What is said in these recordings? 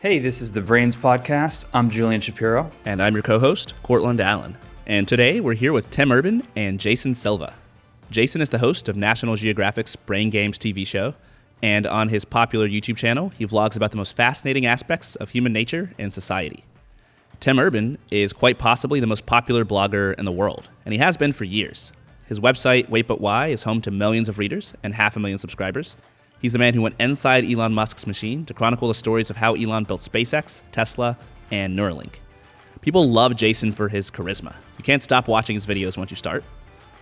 Hey, this is the Brains Podcast. I'm Julian Shapiro. And I'm your co host, Courtland Allen. And today we're here with Tim Urban and Jason Silva. Jason is the host of National Geographic's Brain Games TV show, and on his popular YouTube channel, he vlogs about the most fascinating aspects of human nature and society. Tim Urban is quite possibly the most popular blogger in the world, and he has been for years. His website, Wait But Why, is home to millions of readers and half a million subscribers. He's the man who went inside Elon Musk's machine to chronicle the stories of how Elon built SpaceX, Tesla, and Neuralink. People love Jason for his charisma. You can't stop watching his videos once you start.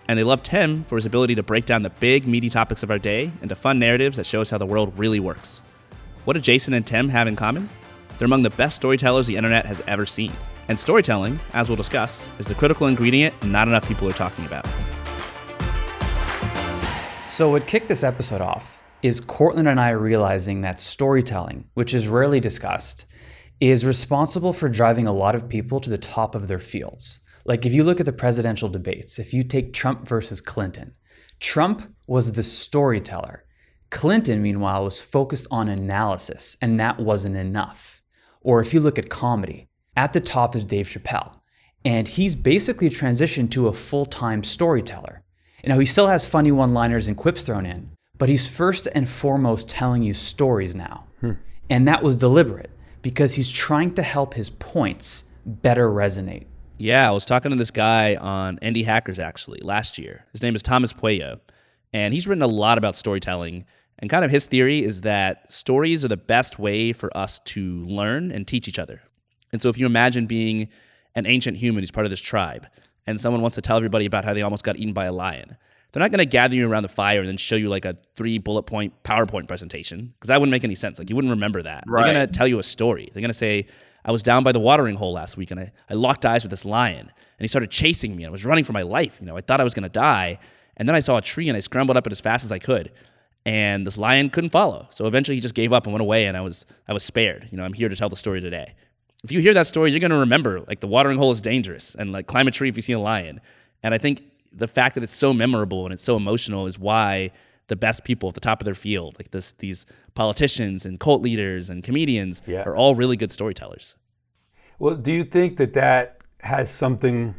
And they love Tim for his ability to break down the big, meaty topics of our day into fun narratives that show us how the world really works. What do Jason and Tim have in common? They're among the best storytellers the internet has ever seen. And storytelling, as we'll discuss, is the critical ingredient not enough people are talking about. So, what kicked this episode off is Courtland and I realizing that storytelling, which is rarely discussed, is responsible for driving a lot of people to the top of their fields. Like if you look at the presidential debates, if you take Trump versus Clinton, Trump was the storyteller. Clinton, meanwhile, was focused on analysis, and that wasn't enough. Or if you look at comedy, at the top is Dave Chappelle, and he's basically transitioned to a full time storyteller. You know, he still has funny one liners and quips thrown in, but he's first and foremost telling you stories now. Hmm. And that was deliberate because he's trying to help his points better resonate. Yeah, I was talking to this guy on Indie Hackers actually last year. His name is Tomas Pueyo, and he's written a lot about storytelling. And kind of his theory is that stories are the best way for us to learn and teach each other. And so if you imagine being an ancient human who's part of this tribe, and someone wants to tell everybody about how they almost got eaten by a lion, they're not going to gather you around the fire and then show you like a three bullet point PowerPoint presentation because that wouldn't make any sense. Like you wouldn't remember that. Right. They're going to tell you a story. They're going to say, I was down by the watering hole last week and I, I locked eyes with this lion and he started chasing me and I was running for my life. You know, I thought I was going to die. And then I saw a tree and I scrambled up it as fast as I could. And this lion couldn't follow. So eventually he just gave up and went away and I was I was spared. You know, I'm here to tell the story today. If you hear that story, you're going to remember like the watering hole is dangerous and like climb a tree if you see a lion. And I think the fact that it's so memorable and it's so emotional is why the best people at the top of their field, like this, these politicians and cult leaders and comedians, yeah. are all really good storytellers. Well, do you think that that has something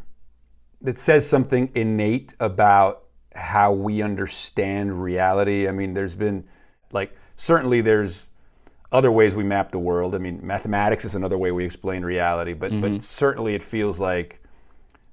that says something innate about how we understand reality? I mean, there's been like certainly there's other ways we map the world. I mean, mathematics is another way we explain reality, but mm-hmm. but certainly it feels like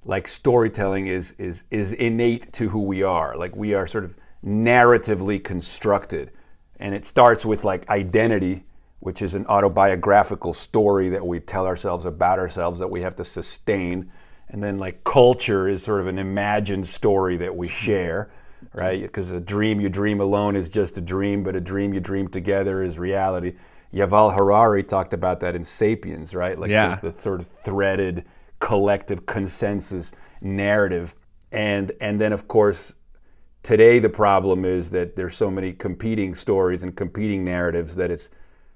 like storytelling is is is innate to who we are. Like we are sort of narratively constructed, and it starts with like identity, which is an autobiographical story that we tell ourselves about ourselves that we have to sustain, and then like culture is sort of an imagined story that we share. Right, mm-hmm. because a dream you dream alone is just a dream, but a dream you dream together is reality. Yuval Harari talked about that in *Sapiens*, right? Like yeah. the, the sort of threaded collective consensus narrative. And, and then, of course, today the problem is that there's so many competing stories and competing narratives that it's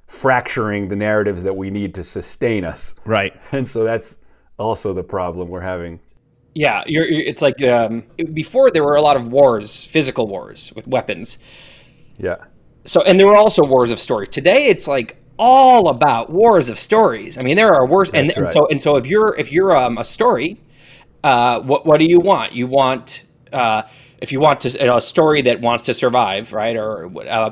fracturing the narratives that we need to sustain us. Right. And so that's also the problem we're having. Yeah, you're, it's like um, before there were a lot of wars, physical wars with weapons. Yeah. So, and there were also wars of stories. Today, it's like all about wars of stories. I mean, there are wars, and, right. and, so and so if you're if you're um, a story, uh, what what do you want? You want uh, if you want to you know, a story that wants to survive, right? Or uh,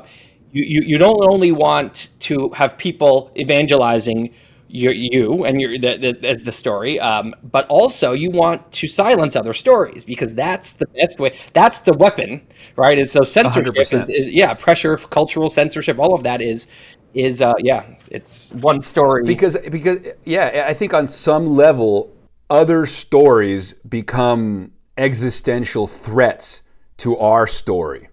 you, you you don't only want to have people evangelizing you, you and your the, the, as the story, um, but also you want to silence other stories because that's the best way. That's the weapon, right? Is so censorship is, is, yeah pressure, cultural censorship, all of that is is uh, yeah, it's one story. Because because yeah, I think on some level other stories become existential threats to our story,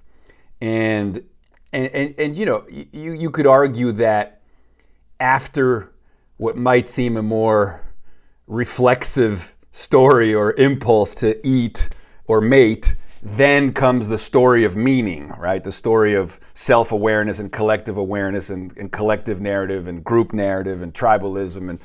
and and and, and you know you you could argue that after what might seem a more reflexive story or impulse to eat or mate then comes the story of meaning, right? The story of self awareness and collective awareness and, and, collective narrative and group narrative and tribalism. And,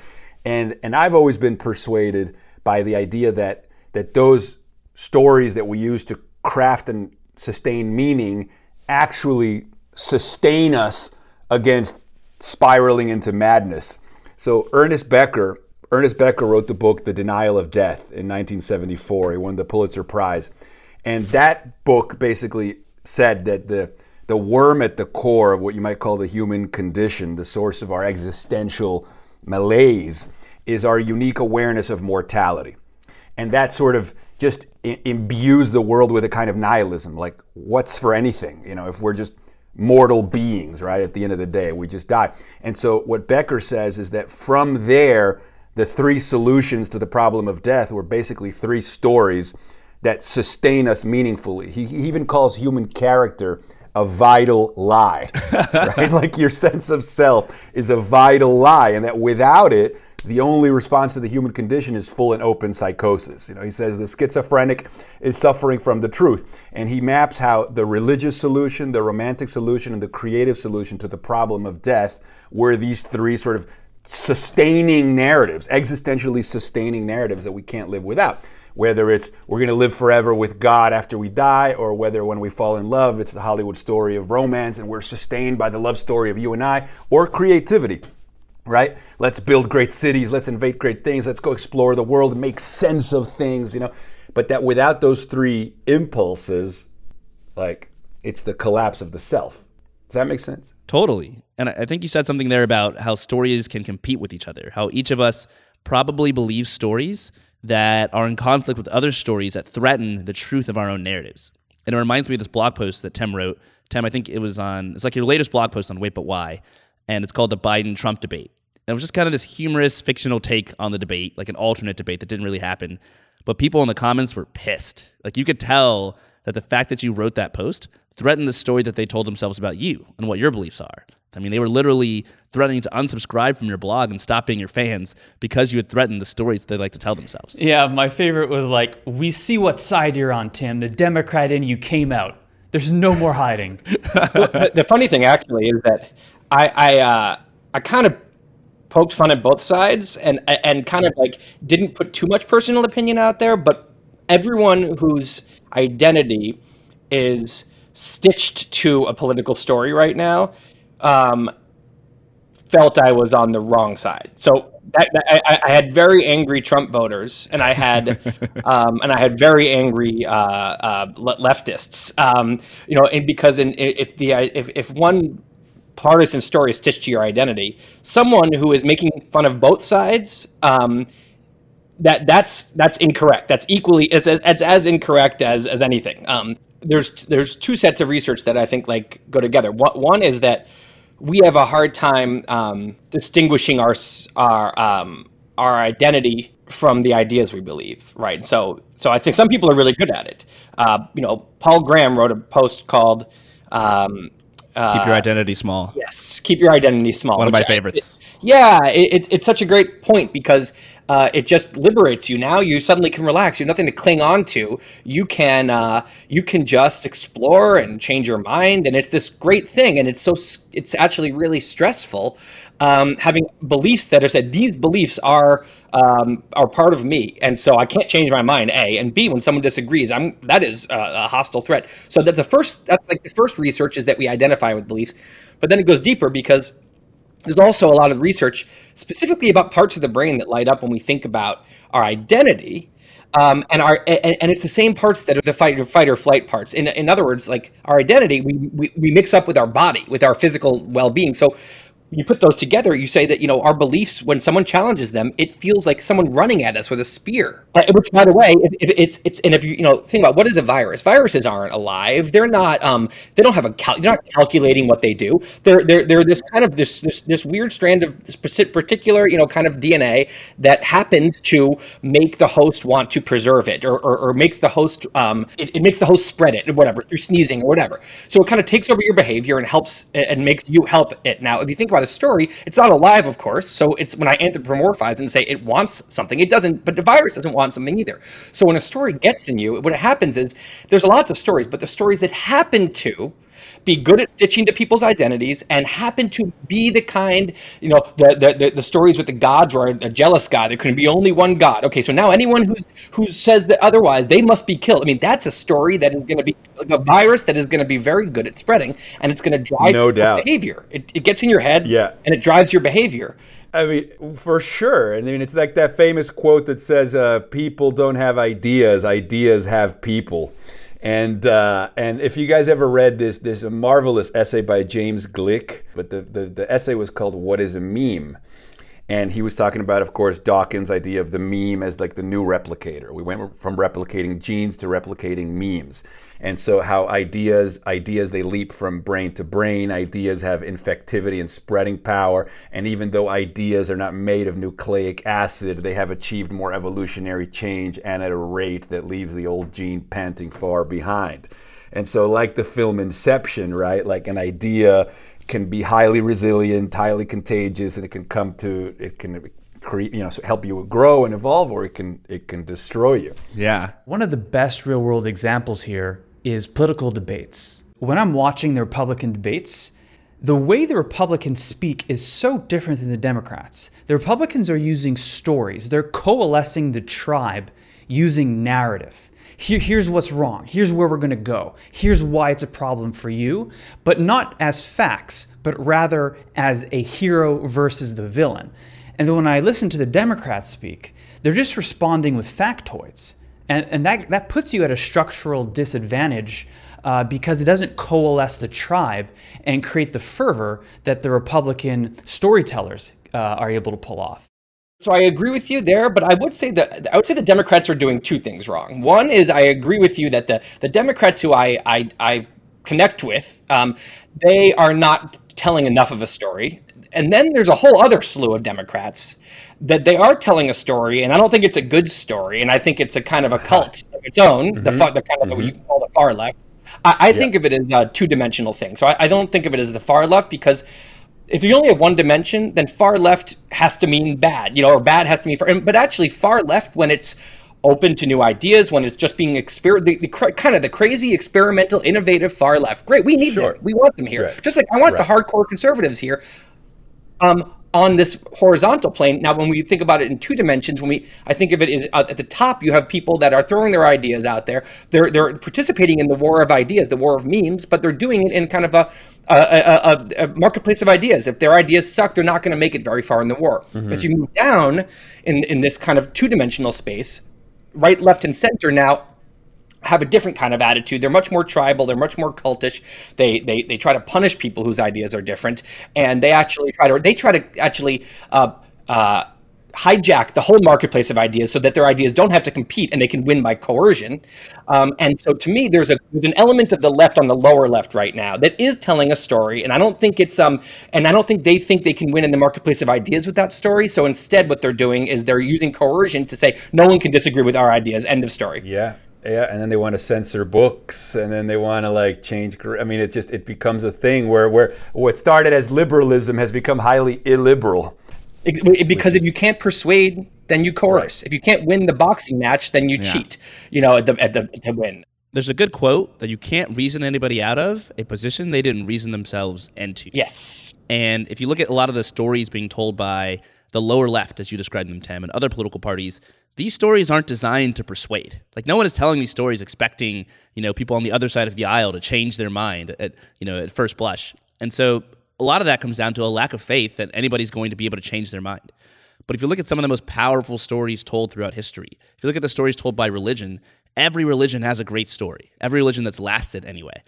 and, and I've always been persuaded by the idea that, that those stories that we use to craft and sustain meaning actually sustain us against spiraling into madness. So Ernest Becker, Ernest Becker wrote the book The Denial of Death in 1974. He won the Pulitzer Prize. And that book basically said that the the worm at the core of what you might call the human condition, the source of our existential malaise, is our unique awareness of mortality. And that sort of just imbues the world with a kind of nihilism, like what's for anything, you know, if we're just mortal beings, right? At the end of the day, we just die. And so what Becker says is that from there, the three solutions to the problem of death were basically three stories that sustain us meaningfully. He, he even calls human character a vital lie, right? like your sense of self is a vital lie, and that without it, the only response to the human condition is full and open psychosis. You know, he says the schizophrenic is suffering from the truth, and he maps how the religious solution, the romantic solution, and the creative solution to the problem of death were these three sort of sustaining narratives, existentially sustaining narratives that we can't live without whether it's we're going to live forever with God after we die, or whether when we fall in love, it's the Hollywood story of romance and we're sustained by the love story of you and I, or creativity, right? Let's build great cities, let's invent great things, let's go explore the world make sense of things, you know. But that without those three impulses, like it's the collapse of the self. Does that make sense? Totally. And I think you said something there about how stories can compete with each other, how each of us probably believes stories that are in conflict with other stories that threaten the truth of our own narratives. And it reminds me of this blog post that Tim wrote. Tim, I think it was on, it's like your latest blog post on Wait But Why, and it's called The Biden Trump Debate. And it was just kind of this humorous, fictional take on the debate, like an alternate debate that didn't really happen. But people in the comments were pissed. Like you could tell that the fact that you wrote that post threatened the story that they told themselves about you and what your beliefs are. I mean, they were literally threatening to unsubscribe from your blog and stop being your fans because you had threatened the stories they like to tell themselves. Yeah, my favorite was like, "We see what side you're on, Tim. The Democrat in you came out. There's no more hiding." well, the, the, funny thing actually is that I I, uh, I kind of poked fun at both sides and and kind of like didn't put too much personal opinion out there, but everyone whose identity is stitched to a political story right now um, felt I was on the wrong side. So that, that, I, I, had very angry Trump voters, and I had um, and I had very angry uh, uh, leftists. Um, you know, and because in, if the if, if one partisan story is stitched to your identity, someone who is making fun of both sides. That that's that's incorrect. That's equally as as, as incorrect as as anything. Um, there's there's two sets of research that I think like go together. One, one is that we have a hard time um, distinguishing our our um, our identity from the ideas we believe, right? So, so I think some people are really good at it. Uh, you know, Paul Graham wrote a post called um, uh, "Keep Your Identity Small." Yes, keep your identity small. One of my favorites. Yeah, it, it's it's such a great point because uh, it just liberates you. Now you suddenly can relax. You have nothing to cling on to. You can uh, you can just explore and change your mind, and it's this great thing. And it's so it's actually really stressful um, having beliefs that are said these beliefs are um, are part of me, and so I can't change my mind. A and B, when someone disagrees, I'm that is a, a hostile threat. So that's the first. That's like the first research is that we identify with beliefs, but then it goes deeper because there's also a lot of research specifically about parts of the brain that light up when we think about our identity. Um, and our and, and, it's the same parts that are the fight, or fight or flight parts. In, in other words, like our identity, we, we, we mix up with our body, with our physical well-being. So you put those together, you say that you know our beliefs. When someone challenges them, it feels like someone running at us with a spear. Which, by the way, if, if, it's it's and if you you know think about what is a virus? Viruses aren't alive. They're not. Um, they don't have a cal- They're not calculating what they do. They're they're they're this kind of this this this weird strand of particular you know kind of DNA that happens to make the host want to preserve it, or or, or makes the host um it, it makes the host spread it, or whatever through sneezing or whatever. So it kind of takes over your behavior and helps and makes you help it. Now, if you think about a story, it's not alive, of course. So it's when I anthropomorphize and say it wants something, it doesn't, but the virus doesn't want something either. So when a story gets in you, what happens is there's lots of stories, but the stories that happen to be good at stitching to people's identities, and happen to be the kind, you know, the the, the, the stories with the gods were a jealous god. There couldn't be only one god. Okay, so now anyone who's who says that otherwise, they must be killed. I mean, that's a story that is going to be like a virus that is going to be very good at spreading, and it's going to drive no doubt. behavior. It, it gets in your head, yeah, and it drives your behavior. I mean, for sure. And I mean, it's like that famous quote that says, uh, "People don't have ideas; ideas have people." And uh, and if you guys ever read this, there's a marvelous essay by James Gleick, but the, the, the essay was called "What Is a Meme," and he was talking about, of course, Dawkins' idea of the meme as like the new replicator. We went from replicating genes to replicating memes. And so how ideas ideas they leap from brain to brain. Ideas have infectivity and spreading power. And even though ideas are not made of nucleic acid they have achieved more evolutionary change and at a rate that leaves the old gene panting far behind. And so like the film inception right like an idea can be highly resilient highly contagious and it can come to it can create, you know, help you grow and evolve, or it can it can destroy you. Yeah. One of the best real world examples here is political debates. When I'm watching the Republican debates, the way the Republicans speak is so different than the Democrats. The Republicans are using stories, they're coalescing the tribe using narrative. Here, here's what's wrong. Here's where we're going to go. Here's why it's a problem for you, but not as facts, but rather as a hero versus the villain. And then when I listen to the Democrats speak, they're just responding with factoids. And, and that, that puts you at a structural disadvantage uh, because it doesn't coalesce the tribe and create the fervor that the Republican storytellers uh, are able to pull off. So I agree with you there, but I would say that I would say the Democrats are doing two things wrong. One is I agree with you that the the Democrats who I I, I connect with, um, they are not telling enough of a story. And then there's a whole other slew of Democrats that they are telling a story, and I don't think it's a good story, and I think it's a kind of a cult of its own, mm-hmm. the, far, the kind of mm-hmm. what you call the far left. I, I yeah. think of it as a two-dimensional thing. So I, I don't think of it as the far left because if you only have one dimension, then far left has to mean bad, you know, or bad has to mean far. But actually, far left when it's open to new ideas, when it's just being exper the, the kind of the crazy, experimental, innovative far left. Great, we need sure. them. We want them here. Right. Just like I want right. the hardcore conservatives here. Um, on this horizontal plane. Now, when we think about it in two dimensions, when we I think of it as uh, at the top, you have people that are throwing their ideas out there. They're they're participating in the war of ideas, the war of memes, but they're doing it in kind of a a, a, a marketplace of ideas. If their ideas suck, they're not going to make it very far in the war. Mm-hmm. As you move down in in this kind of two dimensional space, right, left, and center now have a different kind of attitude. They're much more tribal. They're much more cultish. They they they try to punish people whose ideas are different, and they actually try to they try to actually. Uh, uh, hijack the whole marketplace of ideas so that their ideas don't have to compete and they can win by coercion. Um, and so to me, there's a there's an element of the left on the lower left right now that is telling a story, and I don't think it's um and I don't think they think they can win in the marketplace of ideas with that story. So instead, what they're doing is they're using coercion to say no one can disagree with our ideas. End of story. Yeah, yeah, and then they want to censor books, and then they want to like change. I mean, it just it becomes a thing where where what started as liberalism has become highly illiberal. It, because if you can't persuade, then you coerce. Right. If you can't win the boxing match, then you yeah. cheat. You know, at the at the to win. There's a good quote that you can't reason anybody out of a position they didn't reason themselves into. Yes. And if you look at a lot of the stories being told by the lower left, as you described them, Tim, and other political parties, these stories aren't designed to persuade. Like no one is telling these stories expecting, you know, people on the other side of the aisle to change their mind at, you know, at first blush. And so a lot of that comes down to a lack of faith that anybody's going to be able to change their mind. But if you look at some of the most powerful stories told throughout history, if you look at the stories told by religion, every religion has a great story. Every religion that's lasted anyway.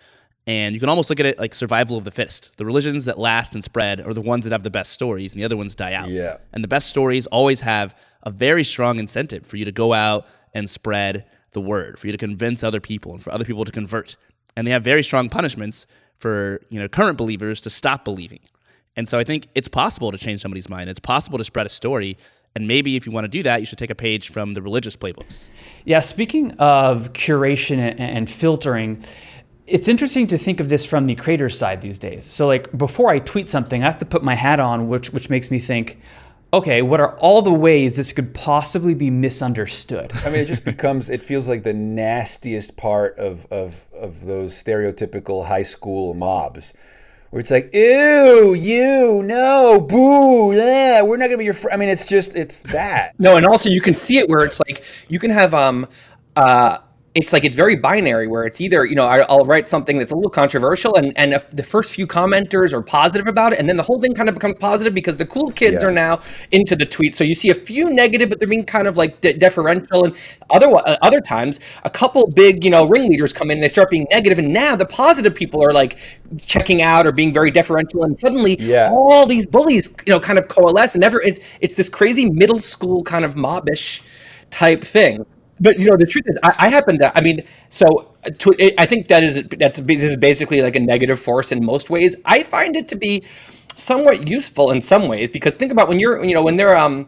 And you can almost look at it like survival of the fittest. The religions that last and spread are the ones that have the best stories, and the other ones die out. Yeah. And the best stories always have a very strong incentive for you to go out and spread the word, for you to convince other people and for other people to convert. And they have very strong punishments for, you know, current believers to stop believing. And so I think it's possible to change somebody's mind. It's possible to spread a story. And maybe if you want to do that, you should take a page from the religious playbooks. Yeah, speaking of curation and filtering, it's interesting to think of this from the creator side these days. So like before I tweet something, I have to put my hat on, which which makes me think, okay, what are all the ways this could possibly be misunderstood? I mean, it just becomes, it feels like the nastiest part of, of, of those stereotypical high school mobs where it's like, ew, you, no, boo, yeah, we're not gonna be your friend. I mean, it's just, it's that. no, and also you can see it where it's like, you can have, um, uh, it's like it's very binary where it's either you know I, will write something that's a little controversial and and if the first few commenters are positive about it and then the whole thing kind of becomes positive because the cool kids yeah. are now into the tweet so you see a few negative but they're being kind of like de- deferential and other uh, other times a couple big you know ringleaders come in and they start being negative and now the positive people are like checking out or being very deferential and suddenly yeah. all these bullies you know kind of coalesce and never it's it's this crazy middle school kind of mobbish type thing but you know the truth is I, I happen to i mean so to, i think that is that's this is basically like a negative force in most ways. I find it to be somewhat useful in some ways because think about when you're you know when they're um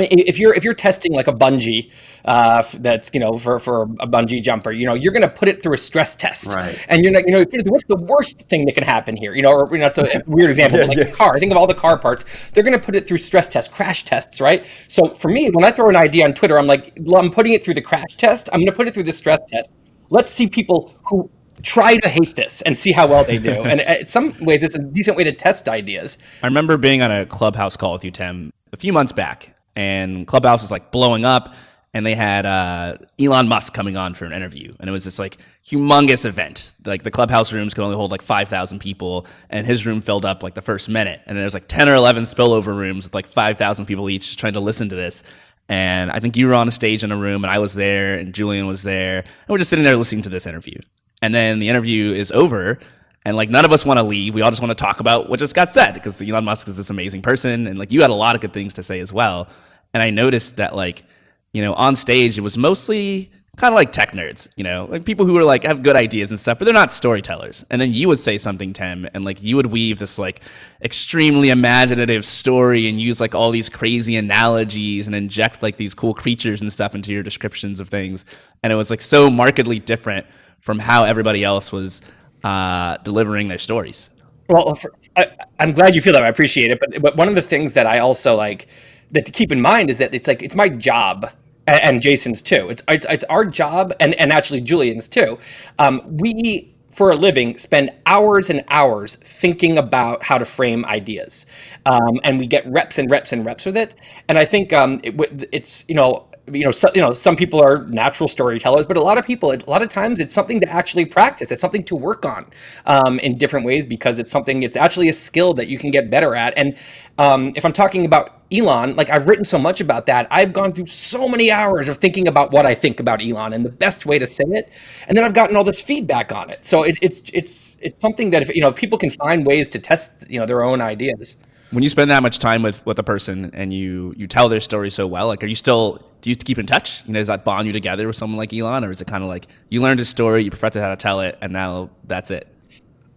if you're if you're testing like a bungee uh, that's you know for for a bungee jumper, you know you're going to put it through a stress test, right? And you're not you know what's the worst thing that can happen here? You know, or you know, it's a weird example, yeah, like yeah. a car. I think of all the car parts. They're going to put it through stress tests, crash tests, right? So for me, when I throw an idea on Twitter, I'm like, well, I'm putting it through the crash test. I'm going to put it through the stress test. Let's see people who try to hate this and see how well they do. and in some ways, it's a decent way to test ideas. I remember being on a clubhouse call with you, Tim, a few months back, and Clubhouse was like blowing up. And they had uh, Elon Musk coming on for an interview, and it was this like humongous event. Like the clubhouse rooms could only hold like five thousand people, and his room filled up like the first minute. And then there's like ten or eleven spillover rooms with like five thousand people each trying to listen to this. And I think you were on a stage in a room, and I was there, and Julian was there, and we're just sitting there listening to this interview. And then the interview is over, and like none of us want to leave. We all just want to talk about what just got said because Elon Musk is this amazing person, and like you had a lot of good things to say as well. And I noticed that like, you know, on stage it was mostly kind of like tech nerds, you know, like people who are like have good ideas and stuff, but they're not storytellers. And then you would say something, Tim, and like you would weave this like extremely imaginative story and use like all these crazy analogies and inject like these cool creatures and stuff into your descriptions of things. And it was like so markedly different from how everybody else was uh, delivering their stories. Well, for, I, am glad you feel that. I appreciate it. But, but one of the things that I also like that to keep in mind is that it's like it's my job and, and Jason's too. It's, it's it's our job and and actually Julian's too. Um, we for a living spend hours and hours thinking about how to frame ideas um, and we get reps and reps and reps with it and i think um, it, it's you know you know, so, you know, some people are natural storytellers, but a lot of people, a lot of times, it's something to actually practice. It's something to work on um, in different ways because it's something. It's actually a skill that you can get better at. And um, if I'm talking about Elon, like I've written so much about that, I've gone through so many hours of thinking about what I think about Elon and the best way to say it, and then I've gotten all this feedback on it. So it, it's it's it's something that if you know people can find ways to test you know their own ideas when you spend that much time with with a person and you you tell their story so well like are you still do you keep in touch? You know does that bond you together with someone like elon or is it kind of like you learned his story you perfected how to tell it and now that's it?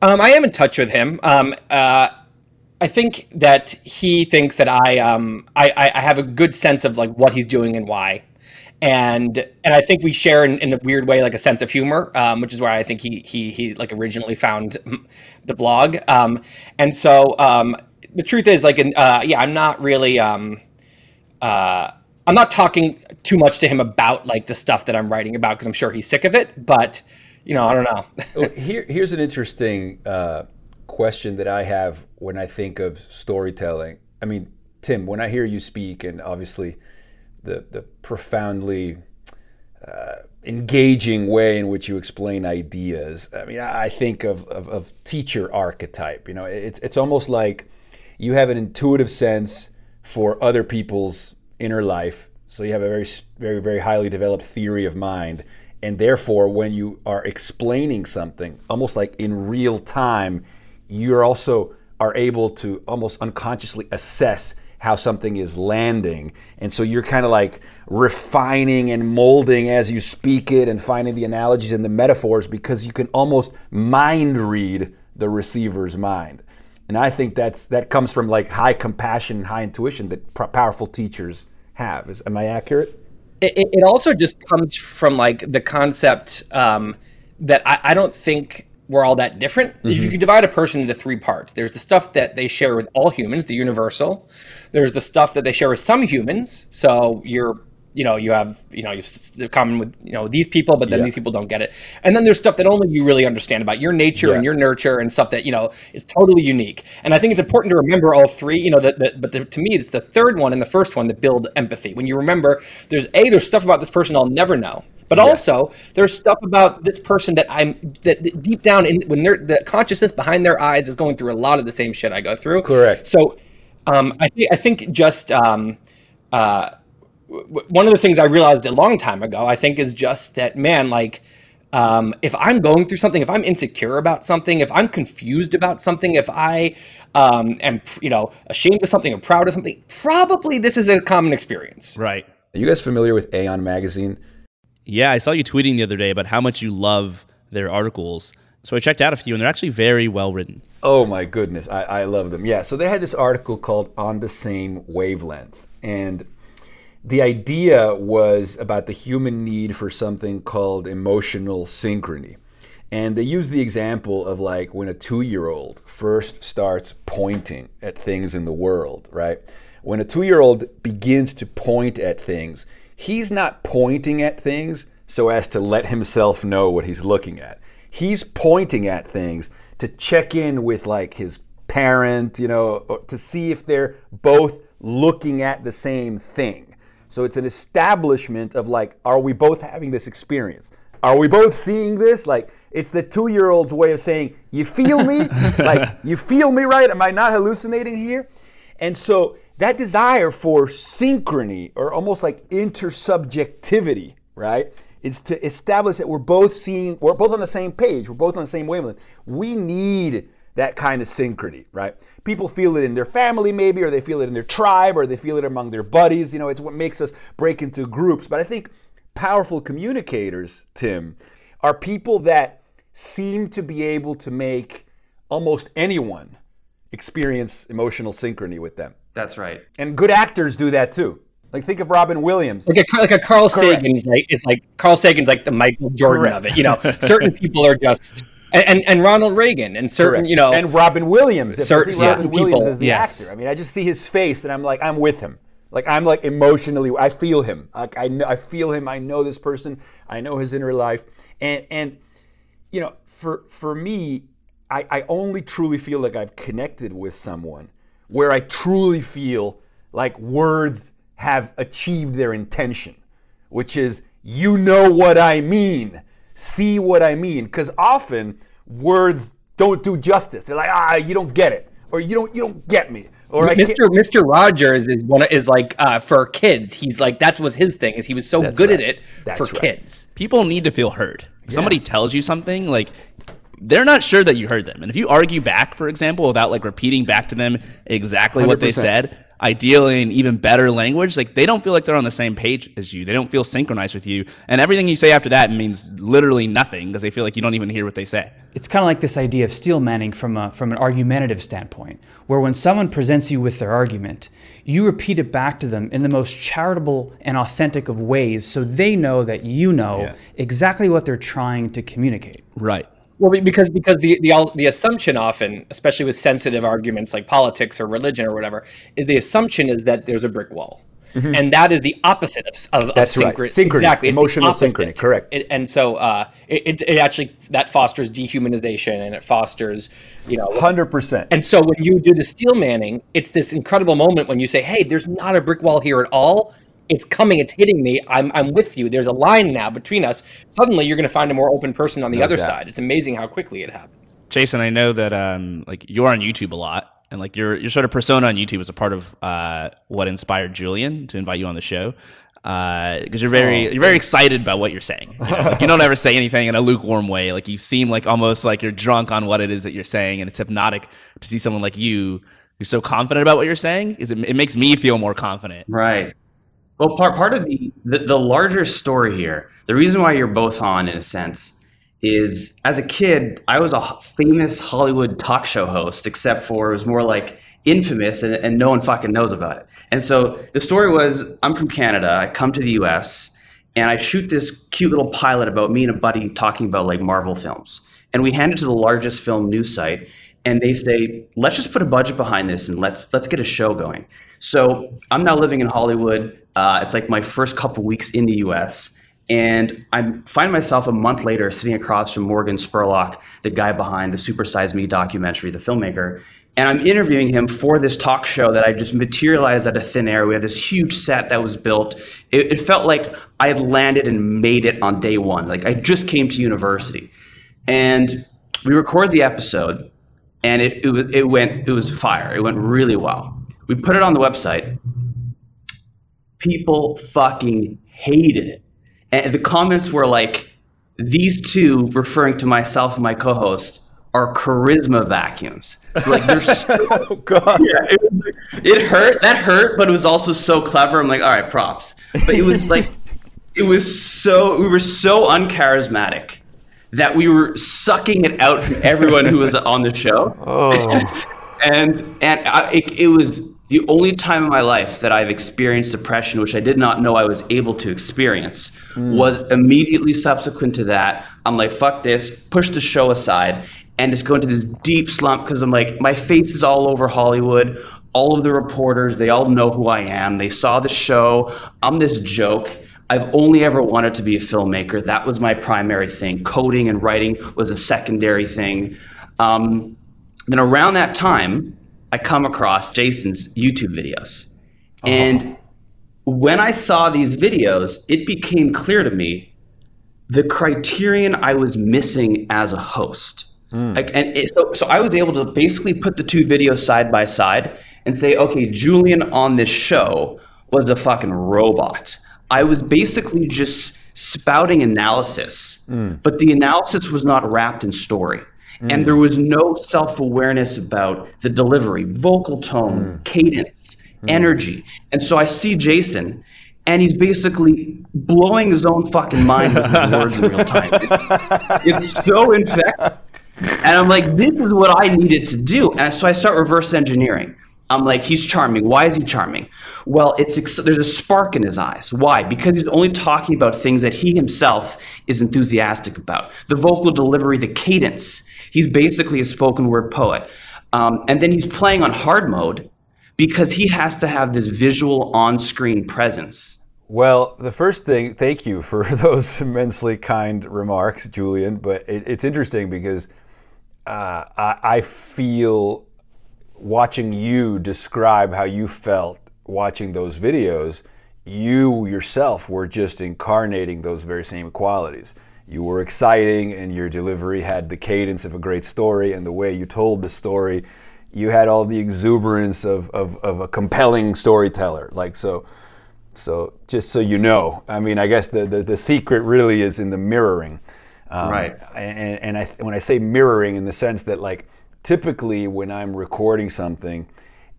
Um, i am in touch with him. Um, uh, i think that he thinks that I, um, I i have a good sense of like what he's doing and why. And and I think we share in, in a weird way like a sense of humor, um, which is why I think he he he like originally found the blog. Um, and so um, the truth is, like, uh, yeah, I'm not really, um, uh, I'm not talking too much to him about like the stuff that I'm writing about because I'm sure he's sick of it. But you know, I don't know. here, here's an interesting uh, question that I have when I think of storytelling. I mean, Tim, when I hear you speak, and obviously the the profoundly uh, engaging way in which you explain ideas. I mean, I think of, of, of teacher archetype. You know, it's it's almost like you have an intuitive sense for other people's inner life. So you have a very, very, very highly developed theory of mind. And therefore, when you are explaining something, almost like in real time, you're also are able to almost unconsciously assess how something is landing. And so you're kind of like refining and molding as you speak it and finding the analogies and the metaphors because you can almost mind read the receiver's mind. And I think that's that comes from like high compassion and high intuition that powerful teachers have. Is am I accurate? It, it also just comes from like the concept um, that I, I don't think we're all that different. Mm-hmm. If you mm-hmm. could divide a person into three parts, there's the stuff that they share with all humans, the universal. There's the stuff that they share with some humans. So you're you know you have you know you're common with you know these people but then yeah. these people don't get it and then there's stuff that only you really understand about your nature yeah. and your nurture and stuff that you know is totally unique and i think it's important to remember all three you know that but the, to me it's the third one and the first one that build empathy when you remember there's a there's stuff about this person i'll never know but yeah. also there's stuff about this person that i'm that, that deep down in when they're the consciousness behind their eyes is going through a lot of the same shit i go through correct so um, I think I think just um, uh, one of the things I realized a long time ago, I think, is just that man, like, um, if I'm going through something, if I'm insecure about something, if I'm confused about something, if I um, am, you know, ashamed of something or proud of something, probably this is a common experience. Right. Are you guys familiar with Aeon Magazine? Yeah, I saw you tweeting the other day about how much you love their articles. So I checked out a few, and they're actually very well written. Oh my goodness, I, I love them. Yeah, so they had this article called "On the Same Wavelength," and the idea was about the human need for something called emotional synchrony. And they use the example of like when a two year old first starts pointing at things in the world, right? When a two year old begins to point at things, he's not pointing at things so as to let himself know what he's looking at. He's pointing at things to check in with like his parent, you know, to see if they're both looking at the same thing. So it's an establishment of like, are we both having this experience? Are we both seeing this? Like, it's the two year old's way of saying, you feel me? like, you feel me, right? Am I not hallucinating here? And so that desire for synchrony or almost like intersubjectivity, right? Is to establish that we're both seeing, we're both on the same page, we're both on the same wavelength. We need that kind of synchrony, right? People feel it in their family, maybe, or they feel it in their tribe, or they feel it among their buddies. You know, it's what makes us break into groups. But I think powerful communicators, Tim, are people that seem to be able to make almost anyone experience emotional synchrony with them. That's right. And good actors do that too. Like think of Robin Williams. Like a, like a Carl Correct. Sagan's like is like Carl Sagan's like the Michael Jordan Correct. of it. You know, certain people are just and, and, and Ronald Reagan and certain Correct. you know and Robin Williams. Certain, Robin yeah, Williams people, is the yes. actor. I mean, I just see his face and I'm like, I'm with him. Like I'm like emotionally, I feel him. Like I know, I feel him. I know this person. I know his inner life. And and you know, for for me, I, I only truly feel like I've connected with someone where I truly feel like words have achieved their intention, which is you know what I mean see what I mean. Because often words don't do justice. They're like, ah, you don't get it, or you don't you don't get me. Or Mr. Mr. Rogers is one is like uh, for kids. He's like that was his thing. Is he was so that's good right. at it that's for right. kids. People need to feel heard. Yeah. somebody tells you something like they're not sure that you heard them. And if you argue back, for example, without like repeating back to them exactly 100%. what they said, ideally in even better language, like they don't feel like they're on the same page as you. They don't feel synchronized with you. And everything you say after that means literally nothing because they feel like you don't even hear what they say. It's kind of like this idea of steel manning from, a, from an argumentative standpoint, where when someone presents you with their argument, you repeat it back to them in the most charitable and authentic of ways so they know that you know yeah. exactly what they're trying to communicate. Right. Well, because because the the the assumption often, especially with sensitive arguments like politics or religion or whatever, is the assumption is that there's a brick wall. Mm-hmm. And that is the opposite of, of, That's of synchrony. Right. synchrony. Exactly. Emotional synchrony. Correct. It, and so uh, it, it actually that fosters dehumanization and it fosters, you know, hundred percent. And so when you do the steel manning, it's this incredible moment when you say, "Hey, there's not a brick wall here at all it's coming, it's hitting me. I'm I'm with you. There's a line now between us. Suddenly, you're going to find a more open person on the no other doubt. side. It's amazing how quickly it happens. Jason, I know that um, like you're on YouTube a lot, and like your your sort of persona on YouTube is a part of uh, what inspired Julian to invite you on the show because uh, you're very oh, you're very excited about what you're saying. You, know? like you, don't ever say anything in a lukewarm way. Like you seem like almost like you're drunk on what it is that you're saying, and it's hypnotic to see someone like you who's so confident about what you're saying. Is it, it makes me feel more confident. Right. Well, part part of the, the, the larger story here, the reason why you're both on, in a sense, is as a kid, I was a famous Hollywood talk show host, except for it was more like infamous and, and no one fucking knows about it. And so the story was I'm from Canada, I come to the US, and I shoot this cute little pilot about me and a buddy talking about like Marvel films. And we hand it to the largest film news site, and they say, "Let's just put a budget behind this and let's let's get a show going." So I'm now living in Hollywood. Uh, it's like my first couple weeks in the U.S. And I find myself a month later sitting across from Morgan Spurlock, the guy behind the Super Size Me documentary, the filmmaker. And I'm interviewing him for this talk show that I just materialized out of thin air. We have this huge set that was built. It, it felt like I had landed and made it on day one. Like I just came to university. And we recorded the episode, and it, it, it went, it was fire. It went really well. We put it on the website. People fucking hated it and the comments were like, these two, referring to myself and my co host, are charisma vacuums. Like they're so, oh god, yeah, it, it, hurt. That hurt, but it was also so clever. I'm like, all right, props. But it was like, it was so we were so uncharismatic that we were sucking it out from everyone who was on the show. Oh. and and I, it, it was the only time in my life that I've experienced depression, which I did not know I was able to experience, mm. was immediately subsequent to that. I'm like, fuck this, push the show aside, and just go into this deep slump because I'm like, my face is all over Hollywood. All of the reporters, they all know who I am. They saw the show. I'm this joke. I've only ever wanted to be a filmmaker. That was my primary thing. Coding and writing was a secondary thing. Um, then around that time, I come across Jason's YouTube videos. Uh-huh. And when I saw these videos, it became clear to me the criterion I was missing as a host. Mm. Like, and it, so, so I was able to basically put the two videos side by side and say, okay, Julian on this show was a fucking robot. I was basically just spouting analysis, mm. but the analysis was not wrapped in story. Mm. And there was no self awareness about the delivery, vocal tone, mm. cadence, mm. energy. And so I see Jason, and he's basically blowing his own fucking mind with his words in real time. it's so infectious. And I'm like, this is what I needed to do. And so I start reverse engineering. I'm like, he's charming. Why is he charming? Well, it's there's a spark in his eyes. Why? Because he's only talking about things that he himself is enthusiastic about. The vocal delivery, the cadence. He's basically a spoken word poet. Um, and then he's playing on hard mode because he has to have this visual on screen presence. Well, the first thing, thank you for those immensely kind remarks, Julian. But it, it's interesting because uh, I, I feel watching you describe how you felt watching those videos, you yourself were just incarnating those very same qualities. You were exciting, and your delivery had the cadence of a great story, and the way you told the story, you had all the exuberance of, of, of a compelling storyteller. Like so, so just so you know, I mean, I guess the, the, the secret really is in the mirroring. Um, right. And, and I, when I say mirroring, in the sense that like typically when I'm recording something,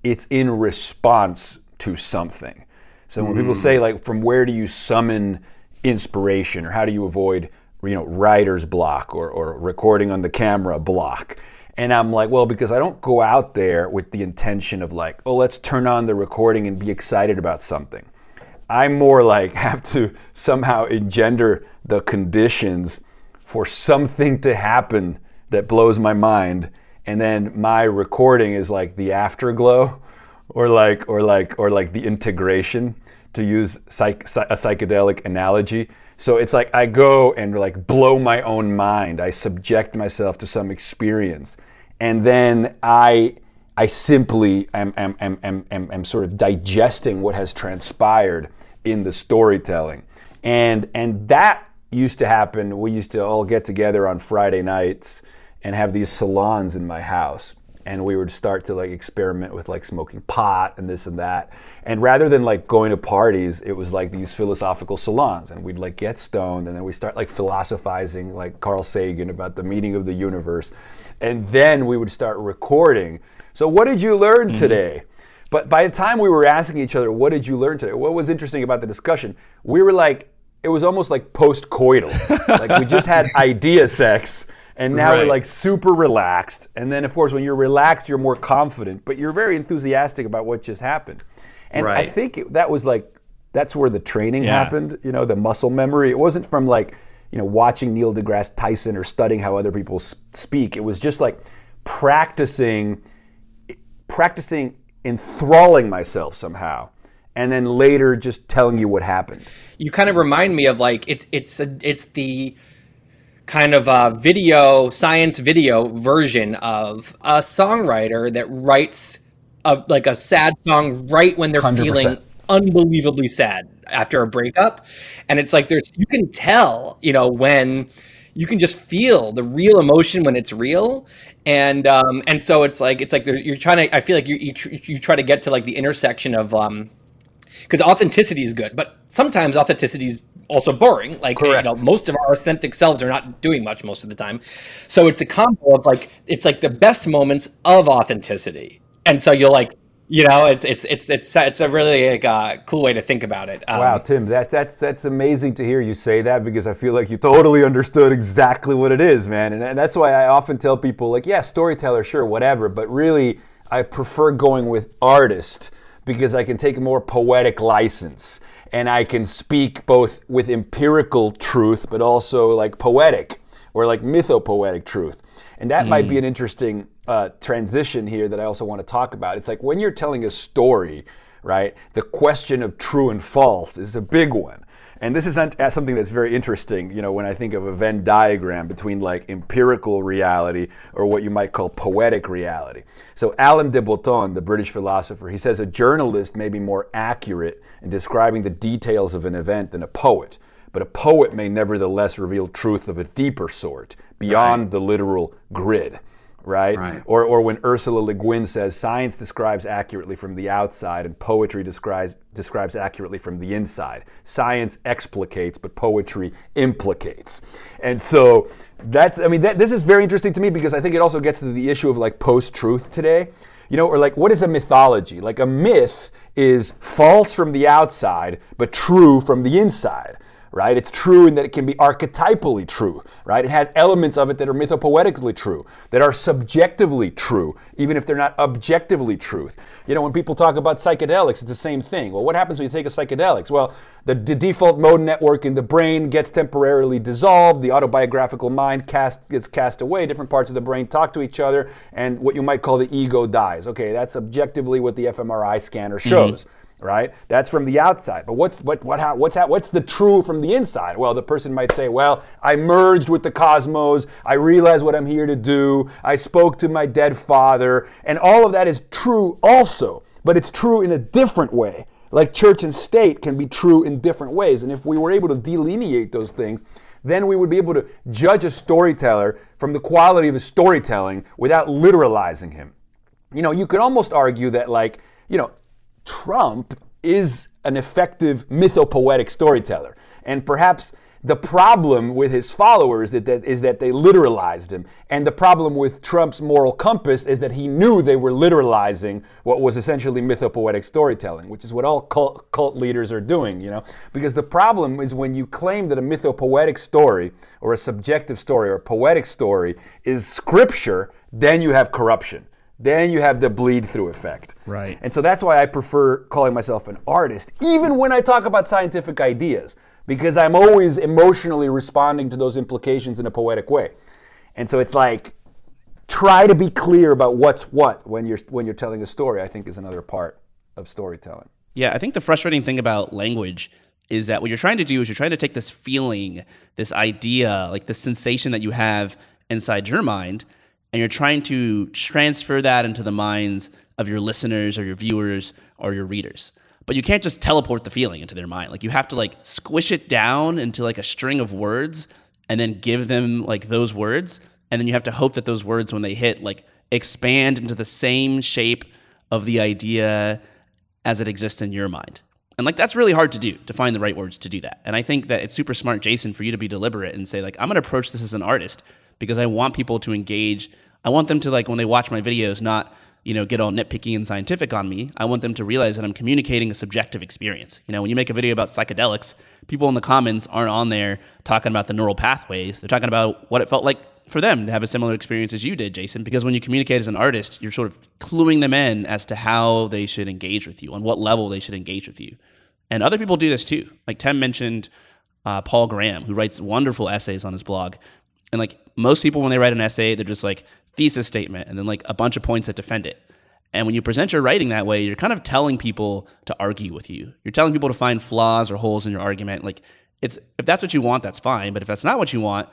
it's in response to something. So when mm. people say like, from where do you summon inspiration, or how do you avoid, you know, writer's block or, or recording on the camera block? And I'm like, well, because I don't go out there with the intention of like, oh, let's turn on the recording and be excited about something. I more like have to somehow engender the conditions for something to happen that blows my mind and then my recording is like the afterglow or like or like or like the integration to use psych, a psychedelic analogy so it's like i go and like blow my own mind. I subject myself to some experience. And then i i simply am am, am, am, am, am sort of digesting what has transpired in the storytelling. And and that used to happen. We used to all get together on friday nights and have these salons in my house and we would start to like experiment with like smoking pot and this and that. And rather than like going to parties it was like these philosophical salons and we'd like get stoned and then we start like philosophizing like carl sagan about the meaning of the universe. And then we would start recording. So what did you learn mm-hmm. today? But by the time we were asking each other what did you learn today? What was interesting about the discussion we were like it was almost like post-coital. Like we just had idea sex and now right. we're like super relaxed. And then, of course, when you're relaxed, you're more confident, but you're very enthusiastic about what just happened. And right. I think it, that was like that's where the training yeah. happened. You know, the muscle memory. It wasn't from like you know watching Neil deGrasse Tyson or studying how other people speak. It was just like practicing, practicing enthralling myself somehow and then later just telling you what happened. You kind of remind me of like it's it's a, it's the kind of a video science video version of a songwriter that writes a, like a sad song right when they're 100%. feeling unbelievably sad after a breakup and it's like there's you can tell you know when you can just feel the real emotion when it's real and um and so it's like it's like you're trying to i feel like you, you you try to get to like the intersection of um because authenticity is good, but sometimes authenticity is also boring. Like Correct. you know, most of our authentic selves are not doing much most of the time. So it's a combo of like it's like the best moments of authenticity, and so you'll like you know it's it's it's it's it's a really like, uh, cool way to think about it. Um, wow, Tim, that's that's that's amazing to hear you say that because I feel like you totally understood exactly what it is, man, and, and that's why I often tell people like, yeah, storyteller, sure, whatever, but really I prefer going with artist because I can take a more poetic license and I can speak both with empirical truth but also like poetic or like mythopoetic truth. And that mm. might be mm. an interesting uh, transition here that I also want to talk about. It's like when you're telling a story, right? The question of true and false is a big one. And this is uh, something that's very interesting, you know, when I think of a Venn diagram between like empirical reality or what you might call poetic reality. So Alain de Botton, the British philosopher, he says a journalist may be more accurate in describing the details of an event than a poet, but a poet may nevertheless reveal truth of a deeper sort, beyond right. the literal grid right? right? Or, or when Ursula Le Guin says science describes accurately from the outside and poetry describes, describes accurately from the inside. Science explicates, but poetry implicates. And so that's, I mean, that, this is very interesting to me because I think it also gets to the issue of like post truth today. You know, or like what is a mythology? Like a myth is false from the outside, but true from the inside right? It's true in that it can be archetypally true, right? It has elements of it that are mythopoetically true, that are subjectively true, even if they're not objectively truth. You know, when people talk about psychedelics, it's the same thing. Well, what happens when you take a psychedelics? Well, the, the default mode network in the brain gets temporarily dissolved, the autobiographical mind cast, gets cast away, different parts of the brain talk to each other, and what you might call the ego dies. Okay, that's objectively what the fMRI scanner shows. Mm-hmm right? That's from the outside. But what's what what how, what's what's the true from the inside? Well, the person might say, "Well, I merged with the cosmos. I realized what I'm here to do. I spoke to my dead father." And all of that is true also, but it's true in a different way. Like church and state can be true in different ways. And if we were able to delineate those things, then we would be able to judge a storyteller from the quality of his storytelling without literalizing him. You know, you could almost argue that like, you know, Trump is an effective mythopoetic storyteller. And perhaps the problem with his followers is that, they literalized him. And the problem with Trump's moral compass is that he knew they were literalizing what was essentially mythopoetic storytelling, which is what all cult, cult leaders are doing, you know? Because the problem is when you claim that a mythopoetic story or a subjective story or a poetic story is scripture, then you have corruption. Then you have the bleed through effect. Right. And so that's why I prefer calling myself an artist, even when I talk about scientific ideas, because I'm always emotionally responding to those implications in a poetic way. And so it's like, try to be clear about what's what when you're when you're telling a story, I think is another part of storytelling. Yeah, I think the frustrating thing about language is that what you're trying to do is you're trying to take this feeling, this idea, like the sensation that you have inside your mind, and you're trying to transfer that into the minds of your listeners or your viewers or your readers. But you can't just teleport the feeling into their mind. Like you have to like squish it down into like a string of words and then give them like those words and then you have to hope that those words when they hit like expand into the same shape of the idea as it exists in your mind. And like that's really hard to do to find the right words to do that. And I think that it's super smart, Jason, for you to be deliberate and say like I'm going to approach this as an artist because I want people to engage. I want them to like when they watch my videos, not you know get all nitpicky and scientific on me. I want them to realize that I'm communicating a subjective experience. You know, when you make a video about psychedelics, people in the comments aren't on there talking about the neural pathways. They're talking about what it felt like for them to have a similar experience as you did, Jason. Because when you communicate as an artist, you're sort of cluing them in as to how they should engage with you, on what level they should engage with you. And other people do this too. Like Tim mentioned uh, Paul Graham, who writes wonderful essays on his blog. And like most people, when they write an essay, they're just like thesis statement and then like a bunch of points that defend it. And when you present your writing that way, you're kind of telling people to argue with you. You're telling people to find flaws or holes in your argument. Like it's if that's what you want, that's fine. But if that's not what you want,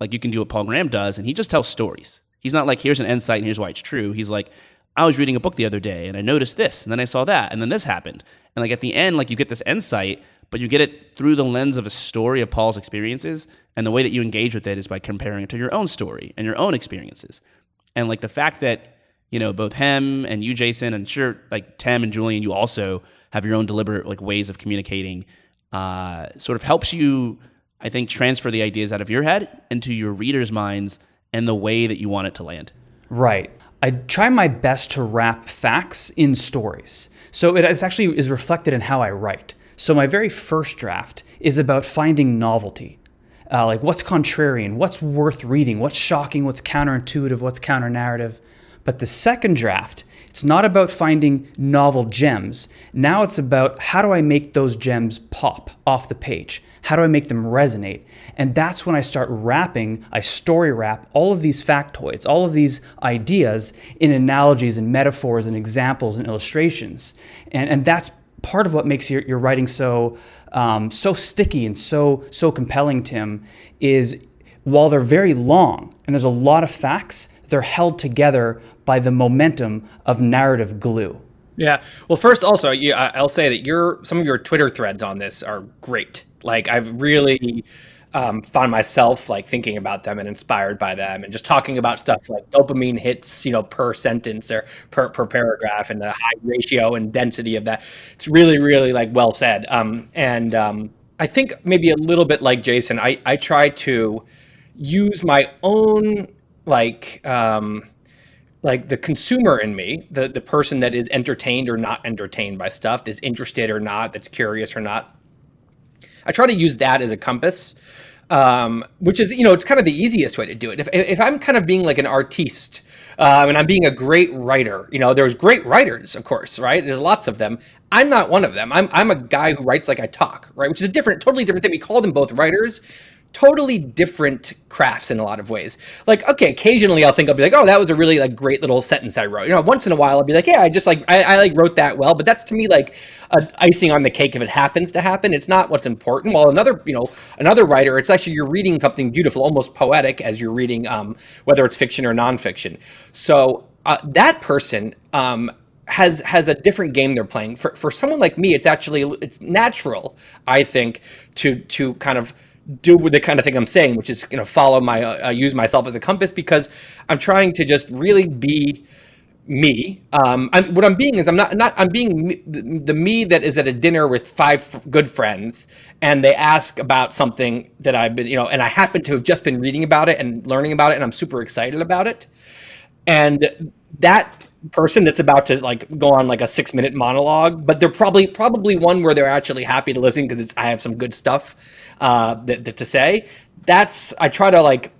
like you can do what Paul Graham does, and he just tells stories. He's not like here's an insight and here's why it's true. He's like I was reading a book the other day and I noticed this, and then I saw that, and then this happened. And like at the end, like you get this insight, but you get it through the lens of a story of Paul's experiences. And the way that you engage with it is by comparing it to your own story and your own experiences. And like the fact that you know, both him and you, Jason, and sure, like Tim and Julian, you also have your own deliberate like ways of communicating. Uh, sort of helps you, I think, transfer the ideas out of your head into your readers' minds and the way that you want it to land. Right. I try my best to wrap facts in stories. So it actually is reflected in how I write. So my very first draft is about finding novelty. Uh, like what's contrarian, what's worth reading, what's shocking, what's counterintuitive, what's counter narrative. But the second draft, it's not about finding novel gems. Now it's about how do I make those gems pop off the page? How do I make them resonate? And that's when I start wrapping, I story wrap all of these factoids, all of these ideas in analogies and metaphors and examples and illustrations. And, and that's part of what makes your, your writing so um, so sticky and so so compelling, Tim, is while they're very long and there's a lot of facts, they're held together by the momentum of narrative glue. Yeah. Well, first, also, I'll say that your some of your Twitter threads on this are great. Like, I've really um, found myself like thinking about them and inspired by them, and just talking about stuff like dopamine hits, you know, per sentence or per per paragraph, and the high ratio and density of that. It's really, really like well said. Um, and um, I think maybe a little bit like Jason, I I try to use my own like um, like the consumer in me, the the person that is entertained or not entertained by stuff, that's interested or not, that's curious or not. I try to use that as a compass, um, which is you know it's kind of the easiest way to do it. If if I'm kind of being like an artiste. Um, and I'm being a great writer. You know, there's great writers, of course, right? There's lots of them. I'm not one of them. I'm I'm a guy who writes like I talk, right? Which is a different, totally different thing. We call them both writers, totally different crafts in a lot of ways. Like, okay, occasionally I'll think I'll be like, oh, that was a really like great little sentence I wrote. You know, once in a while I'll be like, yeah, I just like I, I like wrote that well, but that's to me like a icing on the cake if it happens to happen. It's not what's important. While another, you know, another writer, it's actually you're reading something beautiful, almost poetic as you're reading, um, whether it's fiction or nonfiction. So uh, that person um, has has a different game they're playing. For for someone like me, it's actually it's natural, I think, to to kind of do with the kind of thing I'm saying, which is you know follow my uh, use myself as a compass because I'm trying to just really be me. Um, I'm, what I'm being is I'm not not I'm being me, the, me that is at a dinner with five f- good friends, and they ask about something that I've been you know, and I happen to have just been reading about it and learning about it, and I'm super excited about it, and that person that's about to like go on like a six minute monologue but they're probably probably one where they're actually happy to listen because it's i have some good stuff uh that, that to say that's i try to like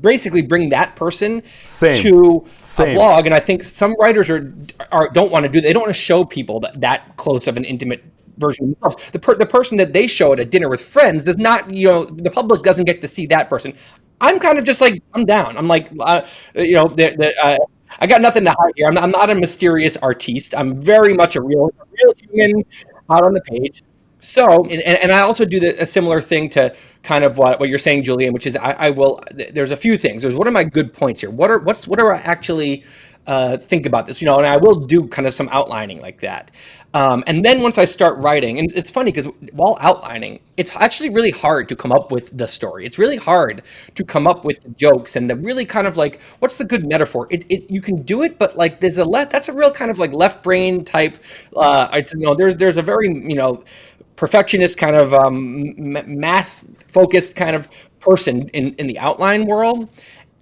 basically bring that person Same. to Same. a blog and i think some writers are, are don't want to do they don't want to show people that that close of an intimate version of themselves the, per, the person that they show at a dinner with friends does not you know the public doesn't get to see that person I'm kind of just like I'm down. I'm like, uh, you know, the, the, uh, I got nothing to hide here. I'm not, I'm not a mysterious artiste. I'm very much a real, a real human out on the page. So, and, and I also do the, a similar thing to kind of what, what you're saying, Julian, which is I, I will. There's a few things. There's what are my good points here? What are what's what are I actually uh, think about this? You know, and I will do kind of some outlining like that. Um, and then once I start writing, and it's funny because while outlining, it's actually really hard to come up with the story. It's really hard to come up with the jokes and the really kind of like what's the good metaphor. It, it you can do it, but like there's a left. That's a real kind of like left brain type. Uh, it's you know there's there's a very you know perfectionist kind of um, math focused kind of person in in the outline world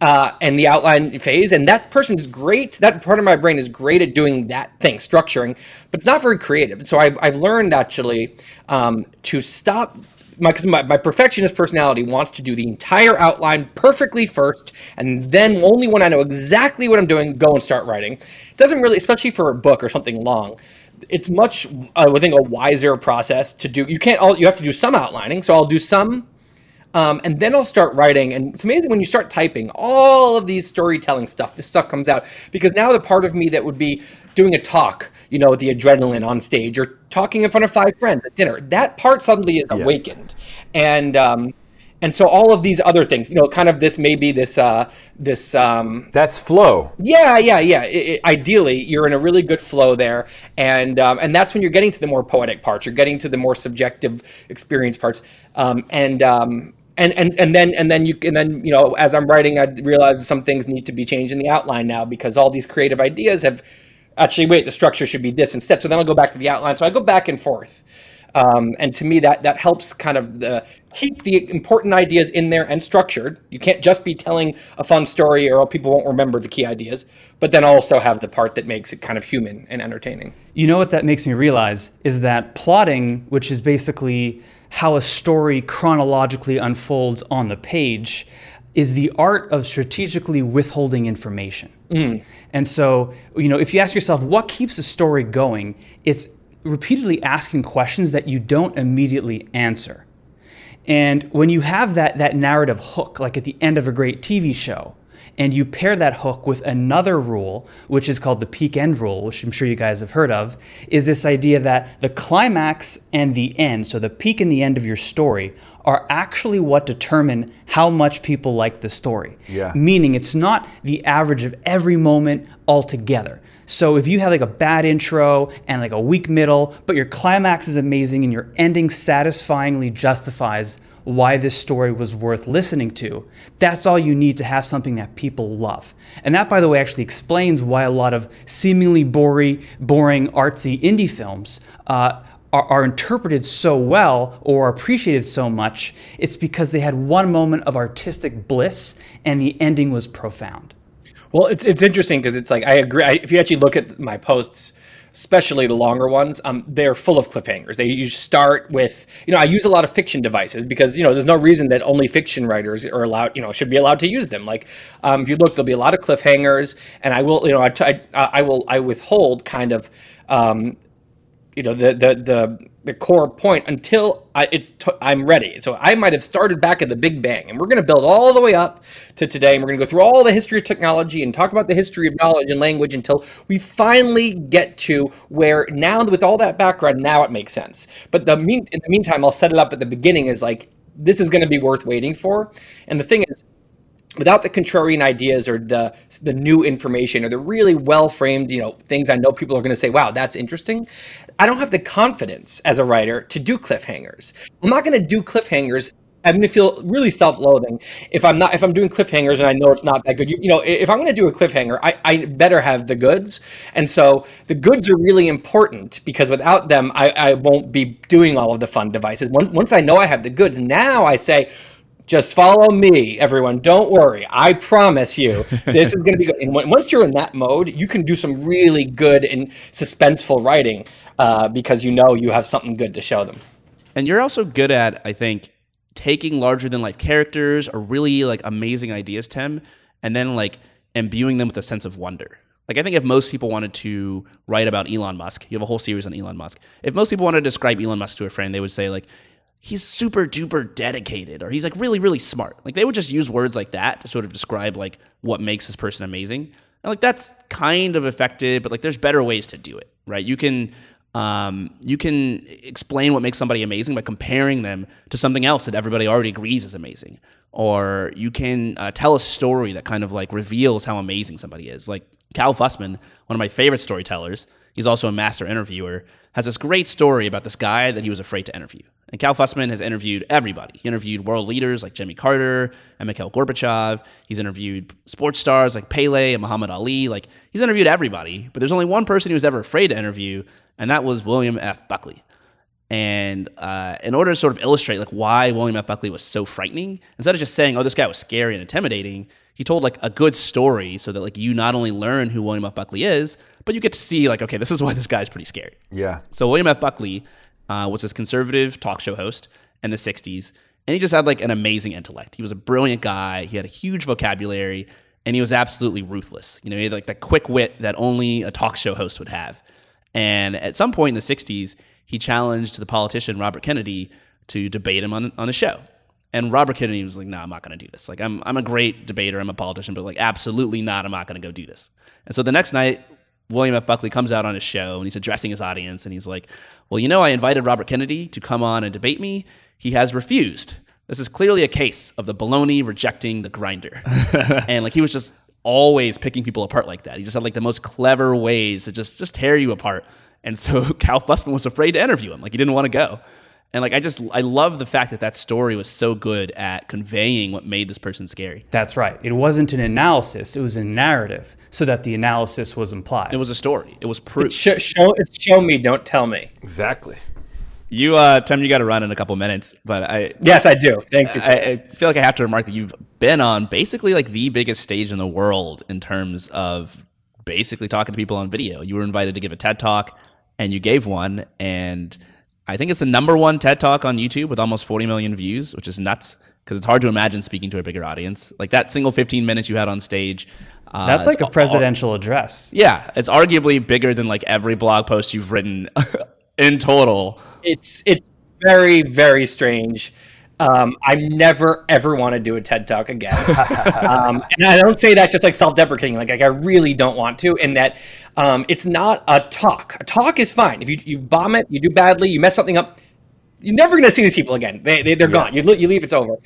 uh, and the outline phase. And that person is great. That part of my brain is great at doing that thing, structuring, but it's not very creative. So I've, I've learned actually um, to stop my, my my perfectionist personality wants to do the entire outline perfectly first, and then only when I know exactly what I'm doing, go and start writing. It doesn't really, especially for a book or something long. It's much, I think, a wiser process to do. You can't all. You have to do some outlining, so I'll do some um, and then I'll start writing. And it's amazing when you start typing all of these storytelling stuff, this stuff comes out. Because now the part of me that would be doing a talk, you know, with the adrenaline on stage or talking in front of five friends at dinner, that part suddenly is yeah. awakened. And, um, and so all of these other things, you know, kind of this maybe this uh, this um, that's flow. Yeah, yeah, yeah. It, it, ideally, you're in a really good flow there, and um, and that's when you're getting to the more poetic parts. You're getting to the more subjective experience parts, um, and um, and and and then and then you and then you know as I'm writing, I realize some things need to be changed in the outline now because all these creative ideas have actually wait the structure should be this instead. So then I'll go back to the outline. So I go back and forth. Um, and to me, that that helps kind of the, keep the important ideas in there and structured. You can't just be telling a fun story, or people won't remember the key ideas. But then also have the part that makes it kind of human and entertaining. You know what that makes me realize is that plotting, which is basically how a story chronologically unfolds on the page is the art of strategically withholding information. Mm. And so, you know, if you ask yourself what keeps a story going, it's repeatedly asking questions that you don't immediately answer. And when you have that that narrative hook like at the end of a great TV show, and you pair that hook with another rule, which is called the peak end rule, which I'm sure you guys have heard of, is this idea that the climax and the end, so the peak and the end of your story, are actually what determine how much people like the story. Yeah. Meaning it's not the average of every moment altogether. So if you have like a bad intro and like a weak middle, but your climax is amazing and your ending satisfyingly justifies why this story was worth listening to. That's all you need to have something that people love. And that, by the way, actually explains why a lot of seemingly boring, boring artsy indie films uh, are, are interpreted so well or appreciated so much. It's because they had one moment of artistic bliss and the ending was profound. Well, it's, it's interesting because it's like, I agree. I, if you actually look at my posts, especially the longer ones, um, they're full of cliffhangers. They you start with, you know, I use a lot of fiction devices because you know there's no reason that only fiction writers are allowed, you know, should be allowed to use them. Like, um, if you look, there'll be a lot of cliffhangers, and I will, you know, I, I, I will, I withhold kind of, um, you know, the the the the core point until I, it's t- I'm ready. So I might have started back at the Big Bang, and we're going to build all the way up to today, and we're going to go through all the history of technology and talk about the history of knowledge and language until we finally get to where now, with all that background, now it makes sense. But the mean in the meantime, I'll set it up at the beginning as like this is going to be worth waiting for. And the thing is, without the contrarian ideas or the the new information or the really well framed you know things I know people are going to say wow that's interesting I don't have the confidence as a writer to do cliffhangers I'm not going to do cliffhangers I'm going to feel really self-loathing if I'm not if I'm doing cliffhangers and I know it's not that good. You, you know, if I'm going to do a cliffhanger, I, I better have the goods, and so the goods are really important because without them, I, I won't be doing all of the fun devices. Once once I know I have the goods, now I say, just follow me, everyone. Don't worry. I promise you, this is going to be good. And once you're in that mode, you can do some really good and suspenseful writing uh, because you know you have something good to show them. And you're also good at, I think, taking larger than life characters or really like amazing ideas, Tim, and then like imbuing them with a sense of wonder. Like I think if most people wanted to write about Elon Musk, you have a whole series on Elon Musk. If most people wanted to describe Elon Musk to a friend, they would say like he's super duper dedicated or he's like really really smart. Like they would just use words like that to sort of describe like what makes this person amazing. And like that's kind of effective but like there's better ways to do it right? You can um, you can explain what makes somebody amazing by comparing them to something else that everybody already agrees is amazing. Or you can uh, tell a story that kind of like reveals how amazing somebody is. Like cal fussman one of my favorite storytellers he's also a master interviewer has this great story about this guy that he was afraid to interview and Cal Fussman has interviewed everybody. He interviewed world leaders like Jimmy Carter and Mikhail Gorbachev. He's interviewed sports stars like Pele and Muhammad Ali. Like he's interviewed everybody, but there's only one person he was ever afraid to interview, and that was William F. Buckley. And uh, in order to sort of illustrate like why William F. Buckley was so frightening, instead of just saying, "Oh, this guy was scary and intimidating," he told like a good story so that like you not only learn who William F. Buckley is, but you get to see like, okay, this is why this guy's pretty scary. Yeah. So William F. Buckley uh, was this conservative talk show host. in the 60s. And he just had like an amazing intellect. He was a brilliant guy. He had a huge vocabulary and he was absolutely ruthless. You know, he had like that quick wit that only a talk show host would have. And at some point in the 60s, he challenged the politician Robert Kennedy to debate him on, on a show. And Robert Kennedy was like, "No, nah, I'm not going to do this. Like, I'm I'm a great debater. I'm a politician, but like, absolutely not. I'm not going to go do this." And so the next night, William F. Buckley comes out on his show and he's addressing his audience, and he's like, "Well, you know, I invited Robert Kennedy to come on and debate me. He has refused. This is clearly a case of the baloney rejecting the grinder." and like, he was just always picking people apart like that. He just had like the most clever ways to just just tear you apart. And so Cal Fussman was afraid to interview him. Like, he didn't want to go. And like I just I love the fact that that story was so good at conveying what made this person scary. That's right. It wasn't an analysis; it was a narrative, so that the analysis was implied. It was a story. It was proof. It's sh- show, it's show me, don't tell me. Exactly. You, uh, Tim, you got to run in a couple minutes, but I yes, I do. Thank you. I, I, feel like I have to remark that you've been on basically like the biggest stage in the world in terms of basically talking to people on video. You were invited to give a TED talk, and you gave one, and I think it's the number one TED Talk on YouTube with almost 40 million views, which is nuts because it's hard to imagine speaking to a bigger audience. Like that single 15 minutes you had on stage. Uh, That's like a presidential address. Yeah, it's arguably bigger than like every blog post you've written in total. It's it's very very strange. Um, I never ever want to do a TED talk again, um, and I don't say that just like self-deprecating. Like, like I really don't want to. In that, um, it's not a talk. A talk is fine. If you you bomb it, you do badly, you mess something up, you're never going to see these people again. They, they they're yeah. gone. You you leave, it's over.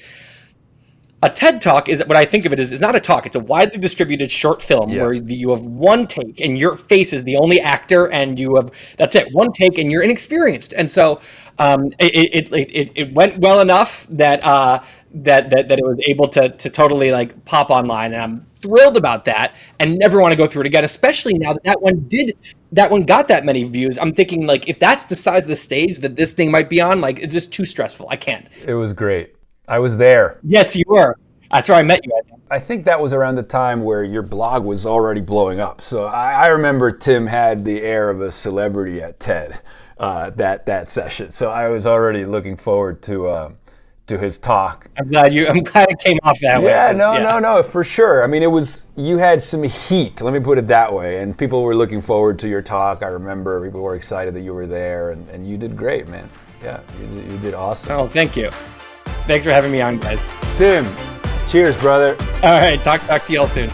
A TED talk is what I think of it is. is not a talk. It's a widely distributed short film yeah. where you have one take and your face is the only actor, and you have that's it, one take, and you're inexperienced. And so um, it, it, it, it, went well enough that, uh, that, that, that it was able to, to totally like pop online. And I'm thrilled about that and never want to go through it again, especially now that that one did, that one got that many views. I'm thinking like, if that's the size of the stage that this thing might be on, like, it's just too stressful. I can't. It was great. I was there. Yes, you were. That's where I met you. I think. I think that was around the time where your blog was already blowing up. So I, I remember Tim had the air of a celebrity at TED uh, that that session. So I was already looking forward to uh, to his talk. I'm glad you. I'm glad it came off that yeah, way. No, yeah, no, no, no, for sure. I mean, it was you had some heat. Let me put it that way. And people were looking forward to your talk. I remember people were excited that you were there, and, and you did great, man. Yeah, you, you did awesome. Oh, thank you. Thanks for having me on, guys. Tim, cheers, brother. All right, talk talk to y'all soon.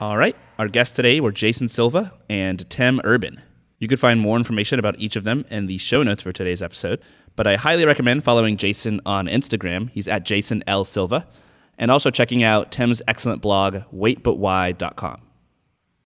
All right. Our guests today were Jason Silva and Tim Urban. You could find more information about each of them in the show notes for today's episode, but I highly recommend following Jason on Instagram. He's at Jason L. Silva, and also checking out Tim's excellent blog, waitbutwhy.com.